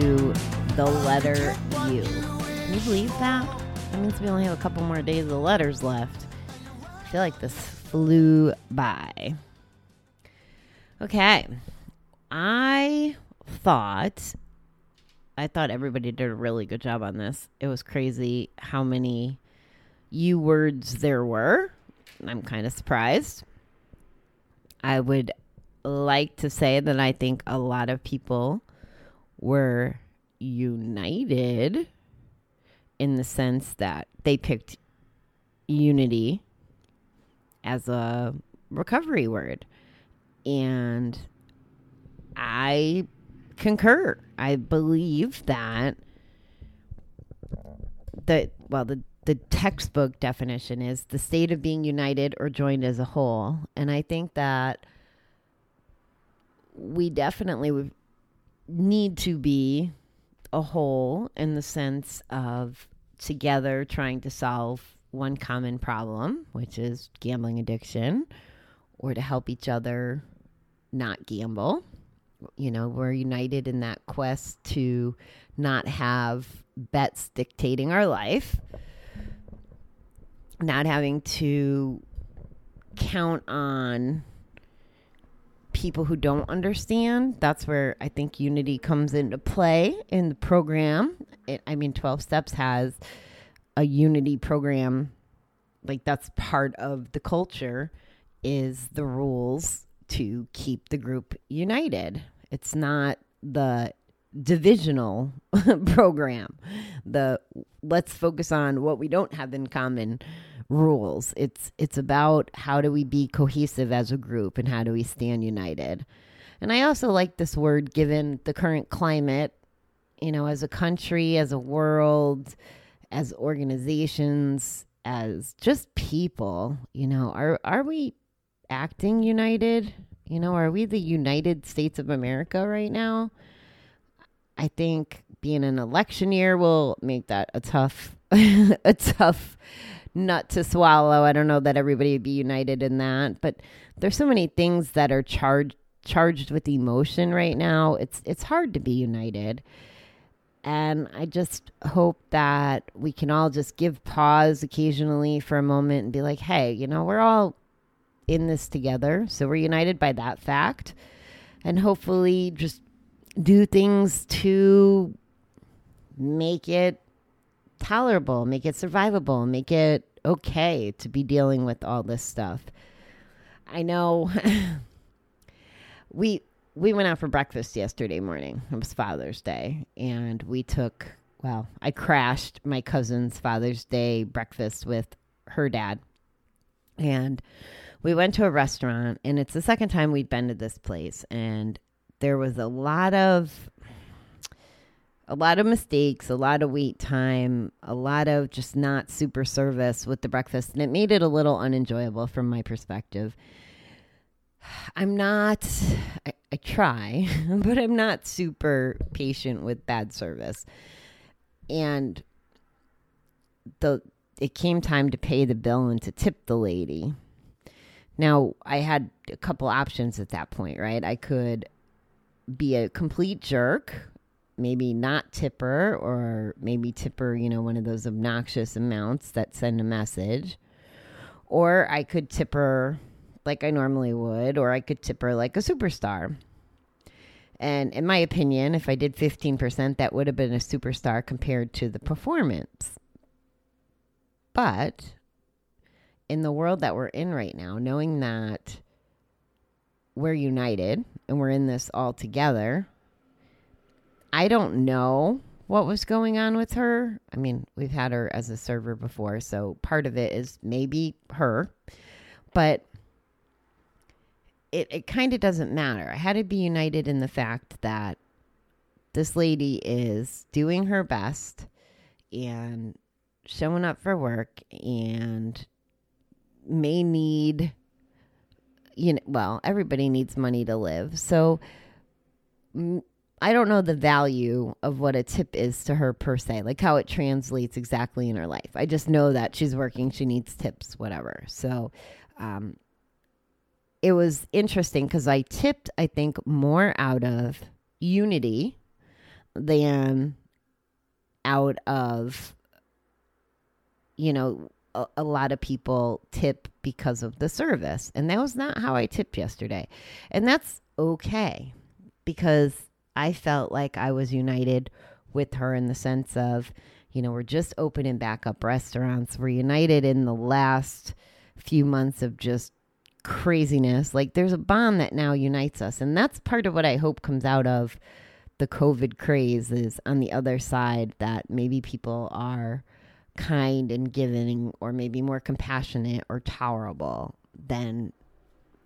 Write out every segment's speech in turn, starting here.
to the letter U. Can you believe that? That means we only have a couple more days of the letters left. I feel like this flew by. Okay. I thought I thought everybody did a really good job on this. It was crazy how many U words there were. I'm kind of surprised. I would like to say that I think a lot of people were united in the sense that they picked unity as a recovery word. And I concur. I believe that the well the the textbook definition is the state of being united or joined as a whole. And I think that we definitely need to be a whole in the sense of together trying to solve one common problem, which is gambling addiction, or to help each other not gamble. You know, we're united in that quest to not have bets dictating our life, not having to count on people who don't understand. That's where I think unity comes into play in the program. It, I mean, 12 Steps has a unity program. Like, that's part of the culture, is the rules to keep the group united. It's not the divisional program, the let's focus on what we don't have in common rules. It's it's about how do we be cohesive as a group and how do we stand united. And I also like this word given the current climate, you know, as a country, as a world, as organizations, as just people, you know, are are we acting united? You know, are we the United States of America right now? I think being an election year will make that a tough a tough nut to swallow. I don't know that everybody would be united in that, but there's so many things that are charged charged with emotion right now. It's it's hard to be united. And I just hope that we can all just give pause occasionally for a moment and be like, "Hey, you know, we're all in this together. So we're united by that fact." And hopefully just do things to make it tolerable, make it survivable, make it okay to be dealing with all this stuff. I know we we went out for breakfast yesterday morning. It was Father's Day and we took well, I crashed my cousin's Father's Day breakfast with her dad. And we went to a restaurant and it's the second time we'd been to this place and there was a lot of a lot of mistakes, a lot of wait time, a lot of just not super service with the breakfast, and it made it a little unenjoyable from my perspective. I'm not, I, I try, but I'm not super patient with bad service. And the it came time to pay the bill and to tip the lady. Now, I had a couple options at that point, right? I could be a complete jerk maybe not tipper or maybe tipper, you know, one of those obnoxious amounts that send a message. Or I could tipper like I normally would, or I could tipper like a superstar. And in my opinion, if I did 15%, that would have been a superstar compared to the performance. But in the world that we're in right now, knowing that we're united and we're in this all together, I don't know what was going on with her. I mean, we've had her as a server before, so part of it is maybe her, but it, it kind of doesn't matter. I had to be united in the fact that this lady is doing her best and showing up for work and may need you know, well, everybody needs money to live. So I don't know the value of what a tip is to her per se, like how it translates exactly in her life. I just know that she's working, she needs tips, whatever. So, um, it was interesting because I tipped, I think, more out of unity than out of, you know, a, a lot of people tip because of the service. And that was not how I tipped yesterday. And that's okay because I felt like I was united with her in the sense of, you know, we're just opening back up restaurants. We're united in the last few months of just craziness. Like there's a bond that now unites us. And that's part of what I hope comes out of the COVID craze is on the other side that maybe people are kind and giving or maybe more compassionate or tolerable than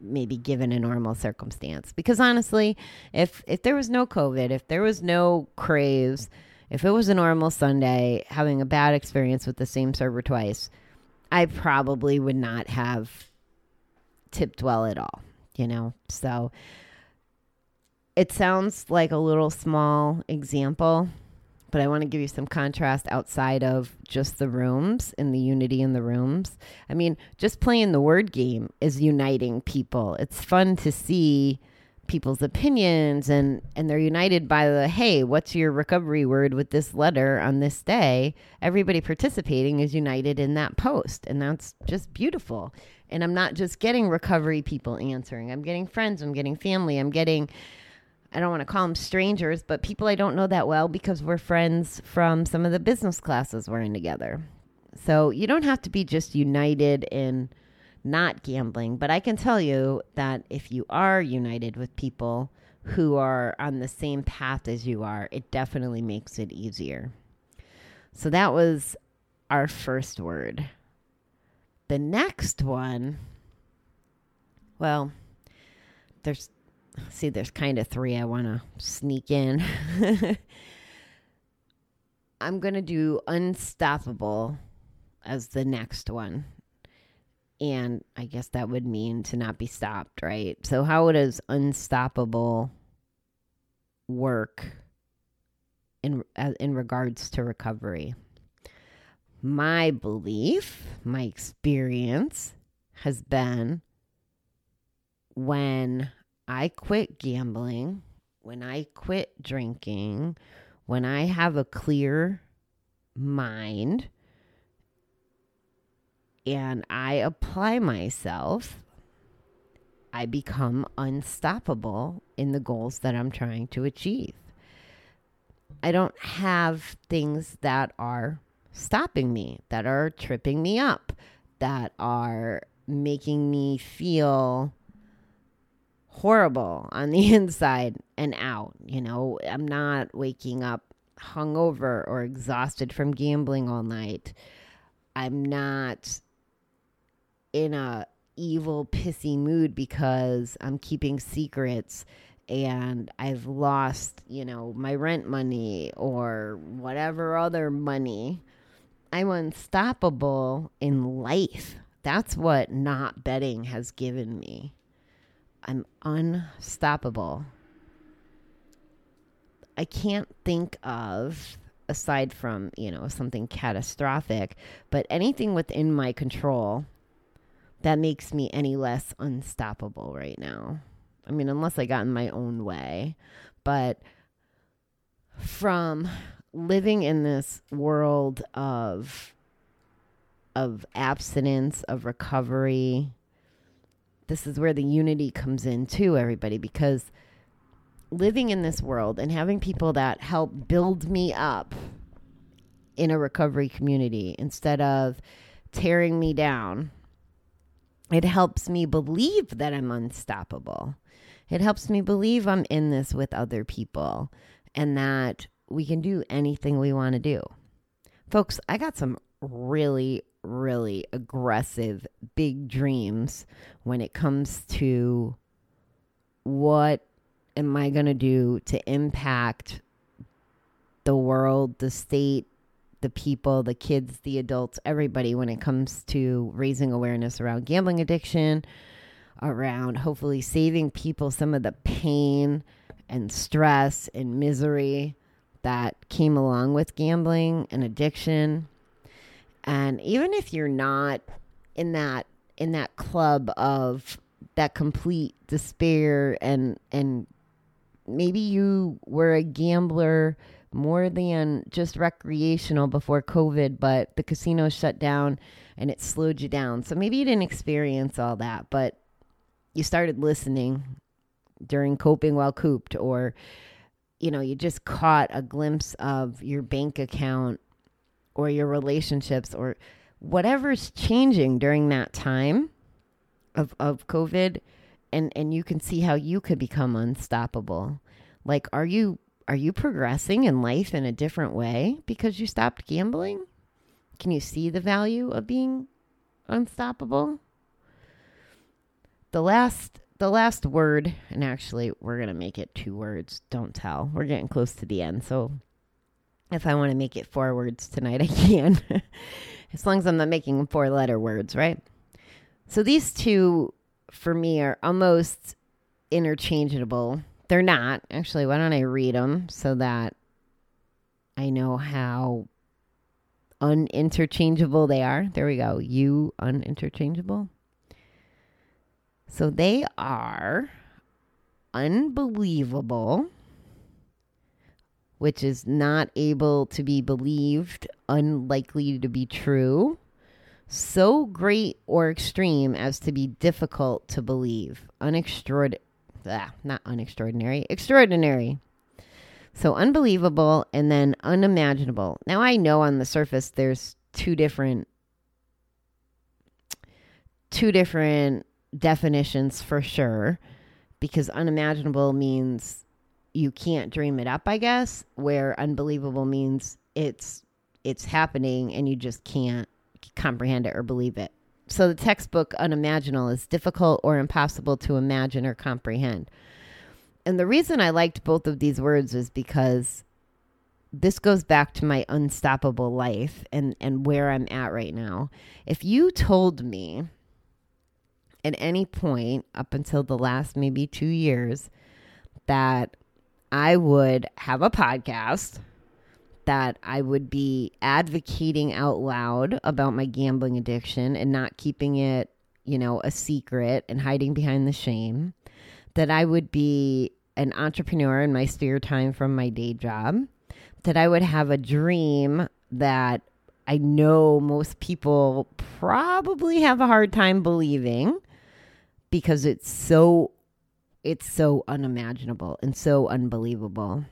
maybe given a normal circumstance. Because honestly if if there was no covid if there was no craze if it was a normal sunday having a bad experience with the same server twice i probably would not have tipped well at all you know? So it sounds like a little small example but I want to give you some contrast outside of just the rooms and the unity in the rooms. I mean, just playing the word game is uniting people. It's fun to see people's opinions and and they're united by the hey, what's your recovery word with this letter on this day? Everybody participating is united in that post and that's just beautiful. And I'm not just getting recovery people answering. I'm getting friends, I'm getting family, I'm getting I don't want to call them strangers, but people I don't know that well because we're friends from some of the business classes we're in together. So you don't have to be just united in not gambling, but I can tell you that if you are united with people who are on the same path as you are, it definitely makes it easier. So that was our first word. The next one, well, there's see, there's kind of three I want to sneak in. I'm going to do unstoppable as the next one. And I guess that would mean to not be stopped, right? So, how does unstoppable work in, uh, in regards to recovery? My belief, my experience has been when I quit gambling, when I quit drinking, when I have a clear mind and I apply myself, I become unstoppable in the goals that I'm trying to achieve. I don't have things that are stopping me, that are tripping me up, that are making me feel horrible on the inside and out. You know, I'm not waking up hungover or exhausted from gambling all night. I'm not in a evil pissy mood because I'm keeping secrets and I've lost, you know, my rent money or whatever other money. I'm unstoppable in life. That's what not betting has given me. I'm unstoppable. I can't think of aside from, you know, something catastrophic, but anything within my control that makes me any less unstoppable right now. I mean, unless I got in my own way, but from living in this world of of abstinence, of recovery, this is where the unity comes in too, everybody, because living in this world and having people that help build me up in a recovery community instead of tearing me down, it helps me believe that I'm unstoppable. It helps me believe I'm in this with other people and that we can do anything we want to do. Folks, I got some really, really aggressive, big dreams when it comes to what am I going to do to impact the world, the state, the people, the kids, the adults, everybody when it comes to raising awareness around gambling addiction, around hopefully saving people some of the pain and stress and misery that came along with gambling and addiction. And even if you're not in that in that club of that complete despair and and maybe you were a gambler more than just recreational before COVID, but the casino shut down and it slowed you down. So maybe you didn't experience all that, but you started listening during coping while cooped, or you know, you just caught a glimpse of your bank account or your relationships or whatever's changing during that time of of COVID and and you can see how you could become unstoppable. Like are you are you progressing in life in a different way because you stopped gambling? Can you see the value of being unstoppable? The last the last word, and actually we're gonna make it two words, don't tell. We're getting close to the end, so if I want to make it four words tonight, I can. as long as I'm not making four letter words, right? So these two for me are almost interchangeable. They're not. Actually, why don't I read them so that I know how uninterchangeable they are? There we go. You uninterchangeable. So they are unbelievable, which is not able to be believed, unlikely to be true, so great or extreme as to be difficult to believe, unextraordinary, ah, not unextraordinary, extraordinary. So unbelievable and then unimaginable. Now I know on the surface there's two different two different definitions for sure because unimaginable means you can't dream it up, I guess, where unbelievable means it's it's happening and you just can't comprehend it or believe it. So the textbook unimaginable is difficult or impossible to imagine or comprehend. And the reason I liked both of these words is because this goes back to my unstoppable life and and where I'm at right now. If you told me at any point up until the last maybe 2 years that I would have a podcast that I would be advocating out loud about my gambling addiction and not keeping it, you know, a secret and hiding behind the shame. That I would be an entrepreneur in my spare time from my day job. That I would have a dream that I know most people probably have a hard time believing because it's so it's so unimaginable and so unbelievable.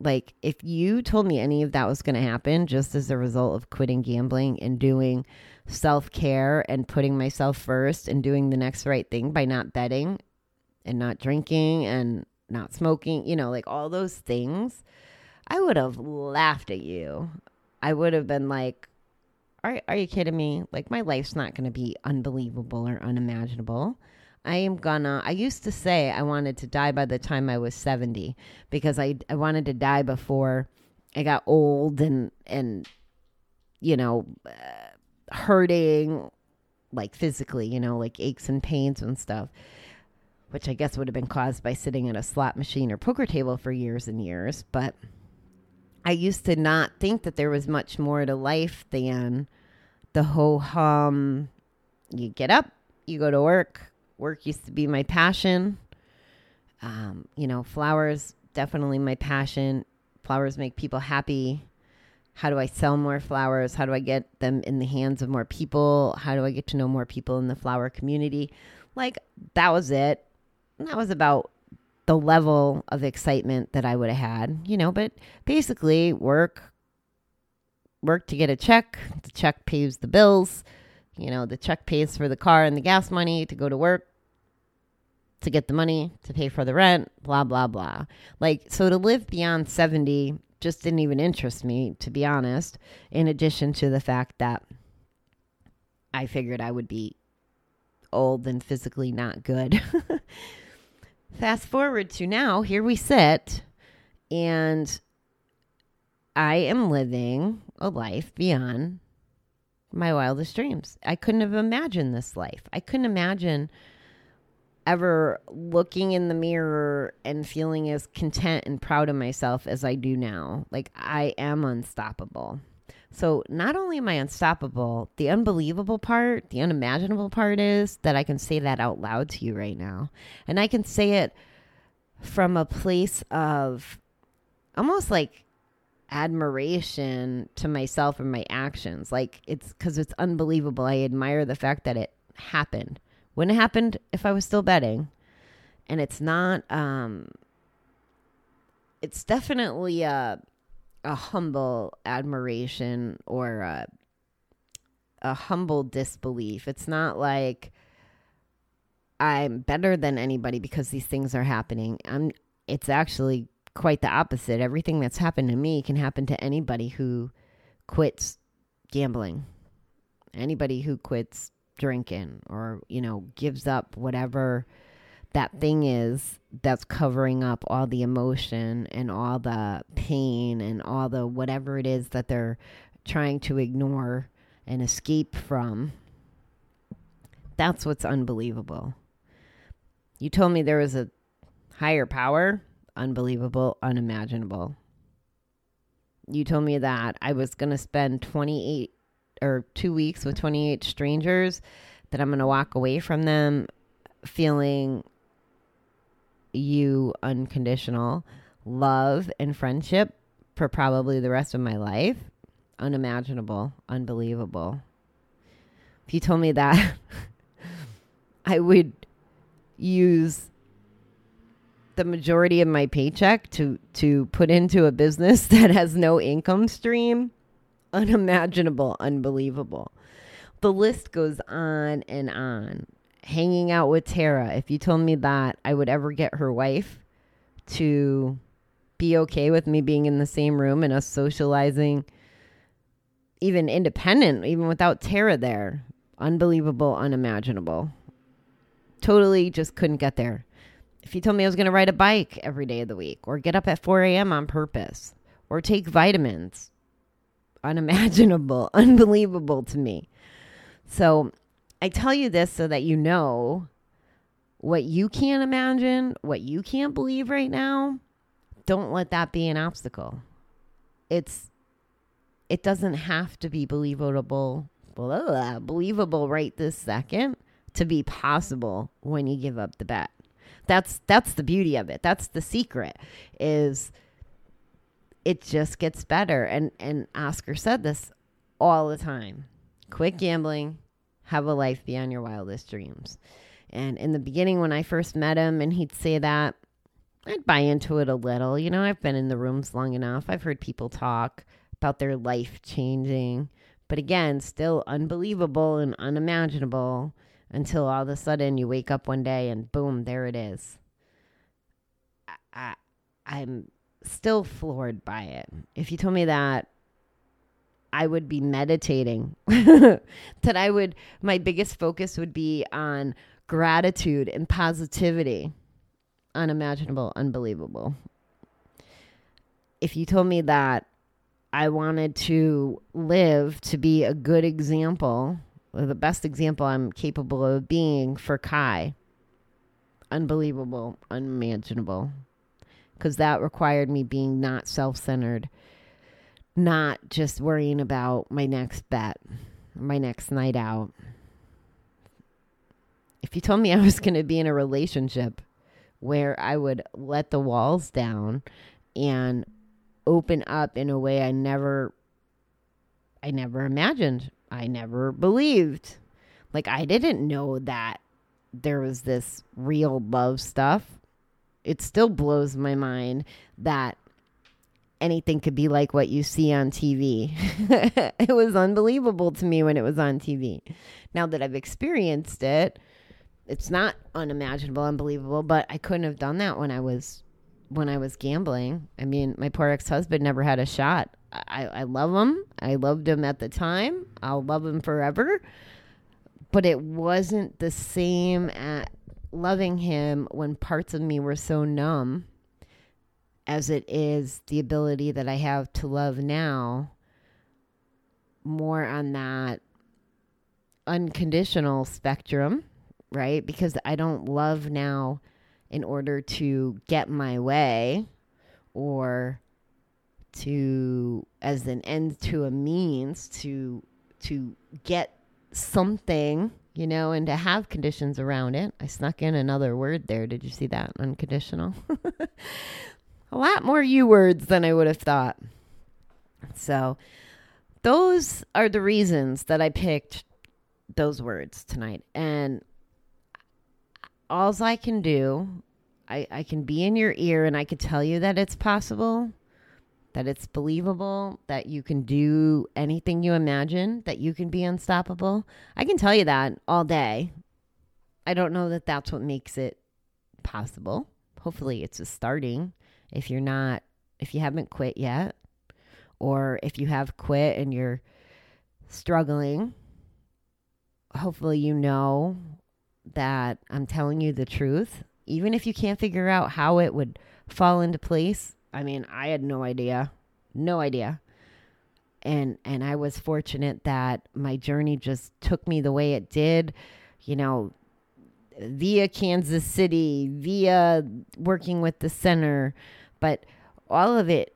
Like, if you told me any of that was going to happen just as a result of quitting gambling and doing self care and putting myself first and doing the next right thing by not betting and not drinking and not smoking, you know, like all those things, I would have laughed at you. I would have been like, are, are you kidding me? Like, my life's not going to be unbelievable or unimaginable. I am gonna. I used to say I wanted to die by the time I was 70 because I, I wanted to die before I got old and, and you know, uh, hurting like physically, you know, like aches and pains and stuff, which I guess would have been caused by sitting at a slot machine or poker table for years and years. But I used to not think that there was much more to life than the ho hum. You get up, you go to work, Work used to be my passion. Um, you know, flowers definitely my passion. Flowers make people happy. How do I sell more flowers? How do I get them in the hands of more people? How do I get to know more people in the flower community? Like that was it. that was about the level of excitement that I would have had, you know, but basically work work to get a check. The check pays the bills. You know, the check pays for the car and the gas money to go to work to get the money to pay for the rent, blah, blah, blah. Like, so to live beyond 70 just didn't even interest me, to be honest, in addition to the fact that I figured I would be old and physically not good. Fast forward to now, here we sit, and I am living a life beyond my wildest dreams. I couldn't have imagined this life. I couldn't imagine ever looking in the mirror and feeling as content and proud of myself as I do now. Like I am unstoppable. So not only am I unstoppable, the unbelievable part, the unimaginable part is that I can say that out loud to you right now. And I can say it from a place of almost like admiration to myself and my actions. Like it's because it's unbelievable. I admire the fact that it happened. Wouldn't have happened if I was still betting. And it's not um it's definitely a a humble admiration or a a humble disbelief. It's not like I'm better than anybody because these things are happening. I'm it's actually quite the opposite. Everything that's happened to me can happen to anybody who quits gambling. Anybody who quits drinking or, you know, gives up whatever that thing is that's covering up all the emotion and all the pain and all the whatever it is that they're trying to ignore and escape from. That's what's unbelievable. You told me there was a higher power. Unbelievable, unimaginable. You told me that I was going to spend 28 or two weeks with 28 strangers, that I'm going to walk away from them feeling you unconditional love and friendship for probably the rest of my life. Unimaginable, unbelievable. If you told me that, I would use the majority of my paycheck to to put into a business that has no income stream. Unimaginable, unbelievable. The list goes on and on hanging out with Tara, if you told me that I would ever get her wife to be okay with me being in the same room and us socializing, even independent, even without Tara there, unbelievable, unimaginable. Totally just couldn't get there. If you told me I was going to ride a bike every day of the week or get up at 4 a.m. on purpose or take vitamins, unimaginable, unbelievable to me. So I tell you this so that you know what you can't imagine, what you can't believe right now. Don't let that be an obstacle. It's it doesn't have to be believable, blah, blah, believable right this second to be possible when you give up the bet. That's that's the beauty of it. That's the secret is it just gets better and and Oscar said this all the time. Quit gambling, have a life beyond your wildest dreams. And in the beginning, when I first met him and he'd say that, I'd buy into it a little. You know, I've been in the rooms long enough. I've heard people talk about their life changing. But again, still unbelievable and unimaginable until all of a sudden you wake up one day and boom, there it is. I, I, I'm still floored by it. If you told me that I would be meditating. that I would, my biggest focus would be on gratitude and positivity. Unimaginable, unbelievable. If you told me that I wanted to live to be a good example, the best example I'm capable of being for Kai, unbelievable, unimaginable. Because that required me being not self centered not just worrying about my next bet, my next night out. If you told me I was going to be in a relationship where I would let the walls down and open up in a way I never I never imagined, I never believed. Like I didn't know that there was this real love stuff. It still blows my mind that anything could be like what you see on TV. it was unbelievable to me when it was on TV. Now that I've experienced it, it's not unimaginable, unbelievable, but I couldn't have done that when I was when I was gambling. I mean, my poor ex-husband never had a shot. I, I love him. I loved him at the time. I'll love him forever. But it wasn't the same at loving him when parts of me were so numb as it is the ability that I have to love now more on that unconditional spectrum right? Because I don't love now in order to get my way or to as an end to a means to to get something you know and to have conditions around it. I snuck in another word there. Did you see that? Unconditional? A lot more u words than i would have thought. So those are the reasons that i picked those words tonight. And alls i can do I, I can be in your ear and i could tell you that it's possible that it's believable, that you can do anything you imagine, that you can be unstoppable. I can tell you that all day. I don't know that that's what makes it possible. Hopefully, it's a starting. If you're not, if you haven't quit yet, or if you have quit and you're struggling, hopefully, you know that I'm telling you the truth. Even if you can't figure out how it would fall into place, I mean, I had no idea. No idea. And and I was fortunate that my journey just took me the way it did, you know, via Kansas City, via working with the center, but all of it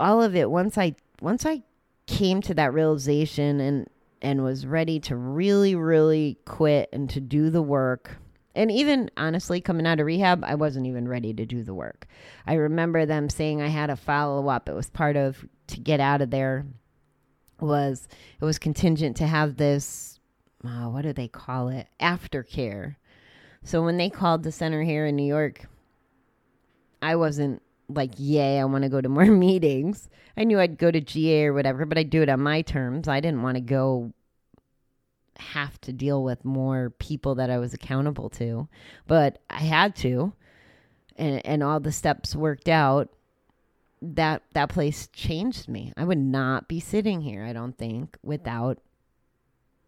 all of it once I once I came to that realization and and was ready to really really quit and to do the work and even honestly, coming out of rehab, I wasn't even ready to do the work. I remember them saying I had a follow up. It was part of to get out of there was it was contingent to have this uh, what do they call it aftercare so when they called the center here in new york i wasn't like yay i want to go to more meetings i knew i'd go to ga or whatever but i'd do it on my terms i didn't want to go have to deal with more people that I was accountable to, but I had to, and and all the steps worked out. That that place changed me. I would not be sitting here, I don't think, without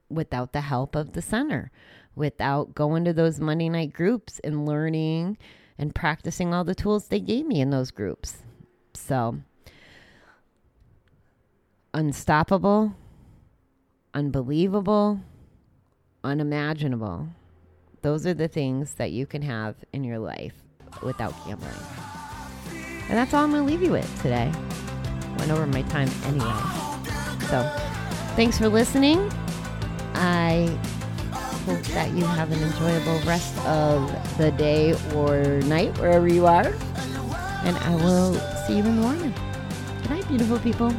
without the help of the center, without going to those Monday night groups and learning and practicing all the tools they gave me in those groups. So, unstoppable, unbelievable, unimaginable. Those are the things that you can have in your life without gambling. And that's all I'm going to leave you with today. Went over my time anyway. So, thanks for listening. I hope that you have an enjoyable rest of the day or night, wherever you are. And I will see you in the morning. Good night, beautiful people.